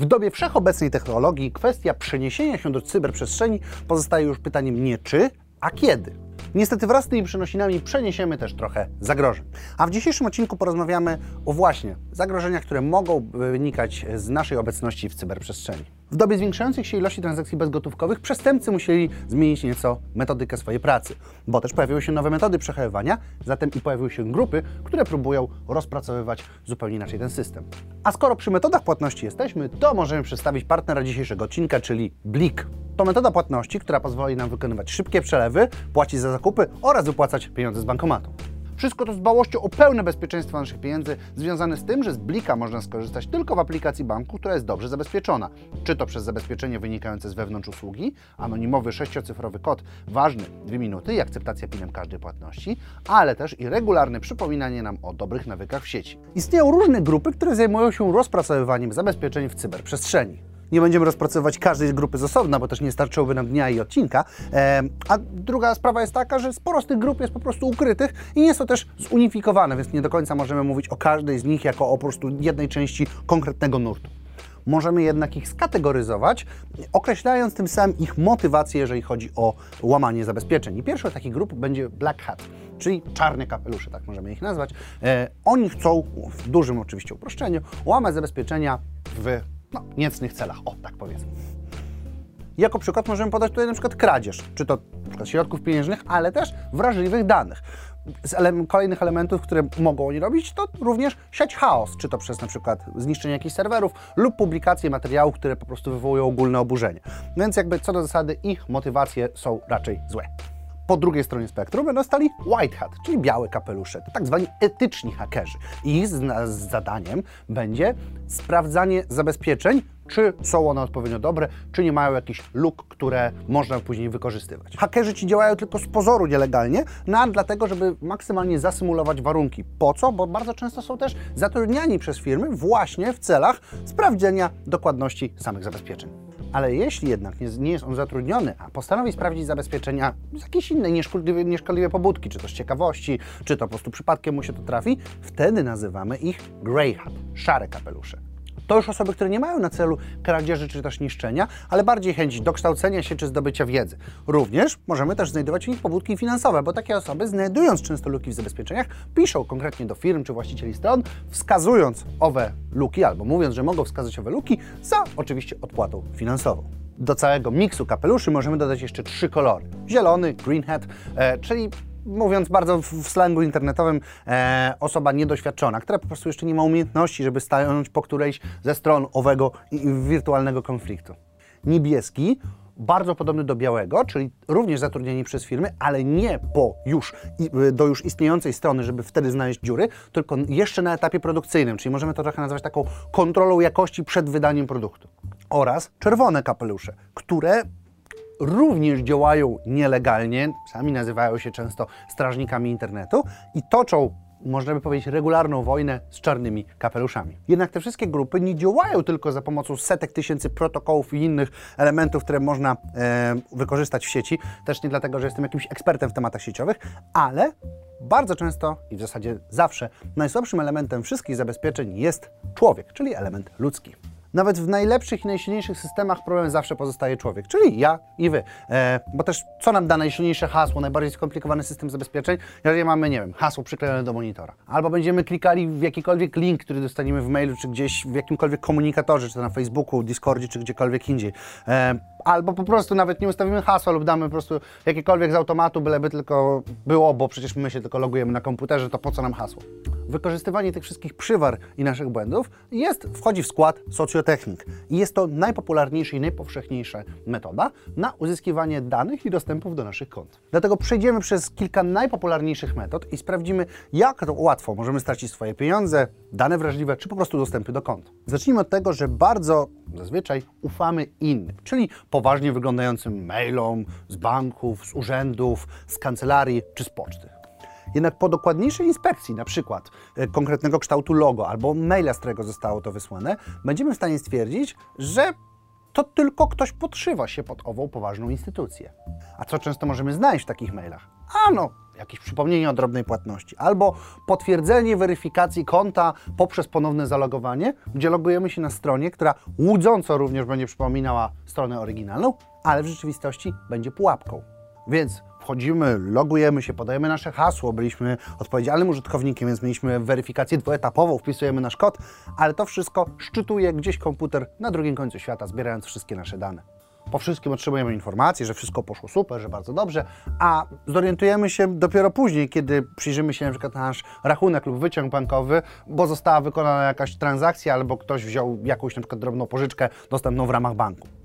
W dobie wszechobecnej technologii kwestia przeniesienia się do cyberprzestrzeni pozostaje już pytaniem nie czy, a kiedy. Niestety wraz z tymi przenosinami przeniesiemy też trochę zagrożeń. A w dzisiejszym odcinku porozmawiamy o właśnie zagrożeniach, które mogą wynikać z naszej obecności w cyberprzestrzeni. W dobie zwiększających się ilości transakcji bezgotówkowych przestępcy musieli zmienić nieco metodykę swojej pracy, bo też pojawiły się nowe metody przechowywania, zatem i pojawiły się grupy, które próbują rozpracowywać zupełnie inaczej ten system. A skoro przy metodach płatności jesteśmy, to możemy przedstawić partnera dzisiejszego odcinka, czyli Blik. To metoda płatności, która pozwoli nam wykonywać szybkie przelewy, płacić za zakupy oraz wypłacać pieniądze z bankomatu. Wszystko to z dbałością o pełne bezpieczeństwo naszych pieniędzy, związane z tym, że z Blika można skorzystać tylko w aplikacji banku, która jest dobrze zabezpieczona. Czy to przez zabezpieczenie wynikające z wewnątrz usługi, anonimowy sześciocyfrowy kod ważny 2 minuty i akceptacja pinem każdej płatności, ale też i regularne przypominanie nam o dobrych nawykach w sieci. Istnieją różne grupy, które zajmują się rozpracowywaniem zabezpieczeń w cyberprzestrzeni. Nie będziemy rozpracowywać każdej grupy z osobna, bo też nie starczyłoby nam dnia i odcinka. E, a druga sprawa jest taka, że sporo z tych grup jest po prostu ukrytych i nie są też zunifikowane, więc nie do końca możemy mówić o każdej z nich jako o po prostu jednej części konkretnego nurtu. Możemy jednak ich skategoryzować, określając tym samym ich motywację, jeżeli chodzi o łamanie zabezpieczeń. I pierwszą z takich grup będzie Black Hat, czyli czarne kapelusze, tak możemy ich nazwać. E, oni chcą, w dużym oczywiście uproszczeniu, łamać zabezpieczenia w no, niecnych celach, o tak powiedzmy. Jako przykład możemy podać tutaj na przykład kradzież, czy to na środków pieniężnych, ale też wrażliwych danych. Z ele kolejnych elementów, które mogą oni robić, to również siać chaos, czy to przez na przykład zniszczenie jakichś serwerów lub publikację materiałów, które po prostu wywołują ogólne oburzenie. Więc jakby co do zasady ich motywacje są raczej złe. Po drugiej stronie spektrum będą stali white hat, czyli białe kapelusze, tak zwani etyczni hakerzy. Ich zadaniem będzie sprawdzanie zabezpieczeń, czy są one odpowiednio dobre, czy nie mają jakichś luk, które można później wykorzystywać. Hakerzy ci działają tylko z pozoru nielegalnie, no a dlatego, żeby maksymalnie zasymulować warunki. Po co? Bo bardzo często są też zatrudniani przez firmy właśnie w celach sprawdzenia dokładności samych zabezpieczeń. Ale jeśli jednak nie, nie, jest on zatrudniony, a postanowi sprawdzić zabezpieczenia z jakiejś innej nieszkodliwej, nieszkodliwej pobudki, czy to z ciekawości, czy to po prostu przypadkiem mu się to trafi, wtedy nazywamy ich grey hat, szare kapelusze. To już osoby, które nie mają na celu kradzieży czy też niszczenia, ale bardziej chęć dokształcenia się czy zdobycia wiedzy. Również możemy też znajdować w nich pobudki finansowe, bo takie osoby, znajdując często luki w zabezpieczeniach, piszą konkretnie do firm czy właścicieli stron, wskazując owe luki albo mówiąc, że mogą wskazać owe luki za oczywiście odpłatą finansową. Do całego miksu kapeluszy możemy dodać jeszcze trzy kolory. Zielony, green hat, e, czyli mówiąc bardzo w slangu internetowym, e, osoba niedoświadczona, która po prostu jeszcze nie ma umiejętności, żeby stanąć po którejś ze stron owego wirtualnego konfliktu. Niebieski bardzo podobny do białego, czyli również zatrudnieni przez firmy, ale nie po już, do już istniejącej strony, żeby wtedy znaleźć dziury, tylko jeszcze na etapie produkcyjnym, czyli możemy to trochę nazwać taką kontrolą jakości przed wydaniem produktu. Oraz czerwone kapelusze, które również działają nielegalnie, sami nazywają się często strażnikami internetu i toczą można by powiedzieć, regularną wojnę z czarnymi kapeluszami. Jednak te wszystkie grupy nie działają tylko za pomocą setek tysięcy protokołów i innych elementów, które można e, wykorzystać w sieci, też nie dlatego, że jestem jakimś ekspertem w tematach sieciowych, ale bardzo często i w zasadzie zawsze najsłabszym elementem wszystkich zabezpieczeń jest człowiek, czyli element ludzki. Nawet w najlepszych i najsilniejszych systemach problem zawsze pozostaje człowiek, czyli ja i wy. E, bo też co nam da najsilniejsze hasło, najbardziej skomplikowany system zabezpieczeń, jeżeli mamy, nie wiem, hasło przyklejone do monitora. Albo będziemy klikali w jakikolwiek link, który dostaniemy w mailu, czy gdzieś w jakimkolwiek komunikatorze, czy to na Facebooku, Discordzie, czy gdziekolwiek indziej. E, albo po prostu nawet nie ustawimy hasła lub damy po prostu jakiekolwiek z automatu, byleby tylko było, bo przecież my się tylko logujemy na komputerze, to po co nam hasło? Wykorzystywanie tych wszystkich przywar i naszych błędów jest, wchodzi w skład socjotechnik i jest to najpopularniejsza i najpowszechniejsza metoda na uzyskiwanie danych i dostępów do naszych kont. Dlatego przejdziemy przez kilka najpopularniejszych metod i sprawdzimy, jak to łatwo możemy stracić swoje pieniądze, dane wrażliwe, czy po prostu dostępy do kont. Zacznijmy od tego, że bardzo zazwyczaj ufamy innym, czyli poważnie wyglądającym mailom z banków, z urzędów, z kancelarii czy z poczty. Jednak po dokładniejszej inspekcji, na przykład e, konkretnego kształtu logo albo maila, z którego zostało to wysłane, będziemy w stanie stwierdzić, że to tylko ktoś podszywa się pod ową poważną instytucję. A co często możemy znaleźć w takich mailach? Ano, jakieś przypomnienie o drobnej płatności, albo potwierdzenie weryfikacji konta poprzez ponowne zalogowanie, gdzie logujemy się na stronie, która łudząco również będzie przypominała stronę oryginalną, ale w rzeczywistości będzie pułapką. Więc wchodzimy, logujemy się, podajemy nasze hasło, byliśmy odpowiedzialnym użytkownikiem, więc mieliśmy weryfikację dwuetapową, wpisujemy nasz kod, ale to wszystko szczytuje gdzieś komputer na drugim końcu świata, zbierając wszystkie nasze dane. Po wszystkim otrzymujemy informację, że wszystko poszło super, że bardzo dobrze, a zorientujemy się dopiero później, kiedy przyjrzymy się na przykład na nasz rachunek lub wyciąg bankowy, bo została wykonana jakaś transakcja albo ktoś wziął jakąś na przykład drobną pożyczkę dostępną w ramach banku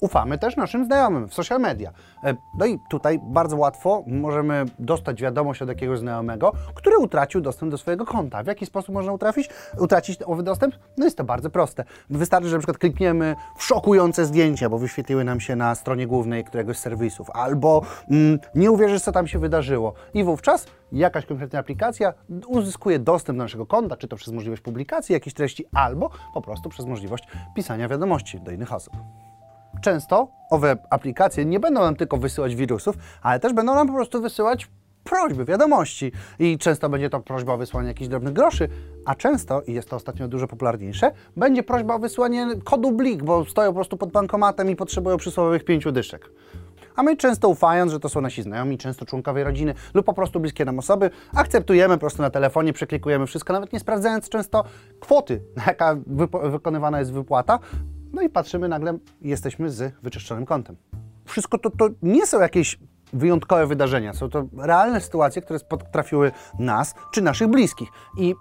ufamy też naszym znajomym w social media. E, no i tutaj bardzo łatwo możemy dostać wiadomość od jakiegoś znajomego, który utracił dostęp do swojego konta. W jaki sposób można utrafić, utracić owy dostęp? No jest to bardzo proste. Wystarczy, że na przykład klikniemy w szokujące zdjęcia, bo wyświetliły nam się na stronie głównej któregoś z serwisów, albo mm, nie uwierzysz, co tam się wydarzyło. I wówczas jakaś konkretna aplikacja uzyskuje dostęp do naszego konta, czy to przez możliwość publikacji jakiejś treści, albo po prostu przez możliwość pisania wiadomości do innych osób. Często owe aplikacje nie będą nam tylko wysyłać wirusów, ale też będą nam po prostu wysyłać prośby, wiadomości. I często będzie to prośba o wysłanie jakichś drobnych groszy, a często, i jest to ostatnio dużo popularniejsze, będzie prośba o wysłanie kodu blik, bo stoją po prostu pod bankomatem i potrzebują przysłowiowych pięciu dyszek. A my często ufając, że to są nasi znajomi, często członkowie rodziny lub po prostu bliskie nam osoby, akceptujemy po prostu na telefonie, przeklikujemy wszystko, nawet nie sprawdzając często kwoty, jaka wykonywana jest wypłata, no i patrzymy, nagle jesteśmy z wyczyszczonym kątem. Wszystko to, to nie są jakieś wyjątkowe wydarzenia, są to realne sytuacje, które trafiły nas czy naszych bliskich. I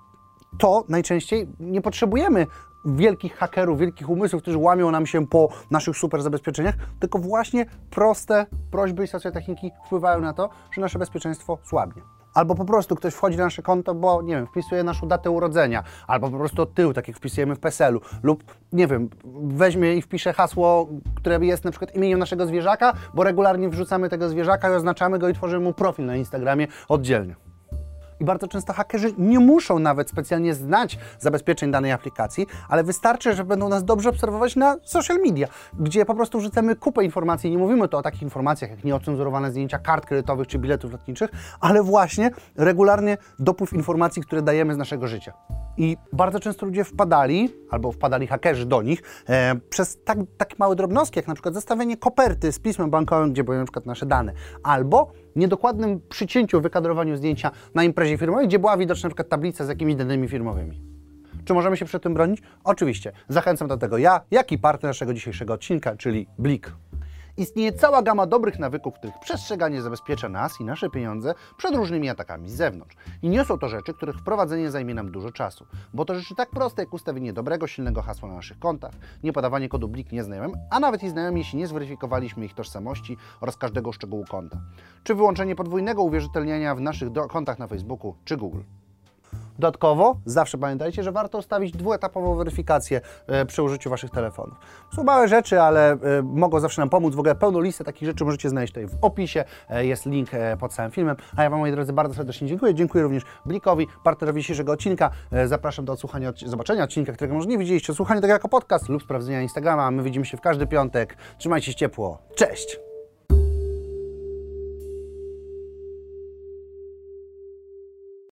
to najczęściej nie potrzebujemy wielkich hakerów, wielkich umysłów, którzy łamią nam się po naszych super zabezpieczeniach, tylko właśnie proste prośby i socjotechniki wpływają na to, że nasze bezpieczeństwo słabnie albo po prostu ktoś wchodzi na nasze konto, bo nie wiem, wpisuje naszą datę urodzenia, albo po prostu od tyłu, tak jak wpisujemy w PESEL-u, lub nie wiem, weźmie i wpisze hasło, które jest na przykład imieniem naszego zwierzaka, bo regularnie wrzucamy tego zwierzaka i oznaczamy go i tworzymy mu profil na Instagramie oddzielnie. I bardzo często hakerzy nie muszą nawet specjalnie znać zabezpieczeń danej aplikacji, ale wystarczy, że będą nas dobrze obserwować na social media, gdzie po prostu wrzucamy kupę informacji. Nie mówimy tu o takich informacjach jak nieocenzurowane zdjęcia kart kredytowych czy biletów lotniczych, ale właśnie regularnie dopływ informacji, które dajemy z naszego życia. I bardzo często ludzie wpadali, albo wpadali hakerzy do nich, e, przez tak, takie małe drobnostki, jak na przykład zestawienie koperty z pismem bankowym, gdzie były na przykład nasze dane, albo niedokładnym przycięciu, wykadrowaniu zdjęcia na imprezie firmowej, gdzie była widoczna na przykład tablica z jakimiś danymi firmowymi. Czy możemy się przed tym bronić? Oczywiście. Zachęcam do tego ja, jak i partner naszego dzisiejszego odcinka, czyli Blik. Istnieje cała gama dobrych nawyków, których przestrzeganie zabezpiecza nas i nasze pieniądze przed różnymi atakami z zewnątrz. I nie są to rzeczy, których wprowadzenie zajmie nam dużo czasu, bo to rzeczy tak proste jak ustawienie dobrego, silnego hasła na naszych kontach, nie podawanie kodu blik nieznajomym, a nawet i znajomym, jeśli nie zweryfikowaliśmy ich tożsamości oraz każdego szczegółu konta, czy wyłączenie podwójnego uwierzytelniania w naszych kontach na Facebooku czy Google. Dodatkowo zawsze pamiętajcie, że warto ustawić dwuetapową weryfikację e, przy użyciu Waszych telefonów. Są małe rzeczy, ale e, mogą zawsze nam pomóc. W ogóle pełną listę takich rzeczy możecie znaleźć tutaj w opisie. E, jest link pod całym filmem. A ja Wam, moi drodzy, bardzo serdecznie dziękuję. Dziękuję również Blikowi, partnerowi dzisiejszego odcinka. Zapraszam do odsłuchania, zobaczenia odcinka, którego może nie widzieliście, słuchania tego jako podcast lub sprawdzenia Instagrama. My widzimy się w każdy piątek. Trzymajcie się ciepło. Cześć!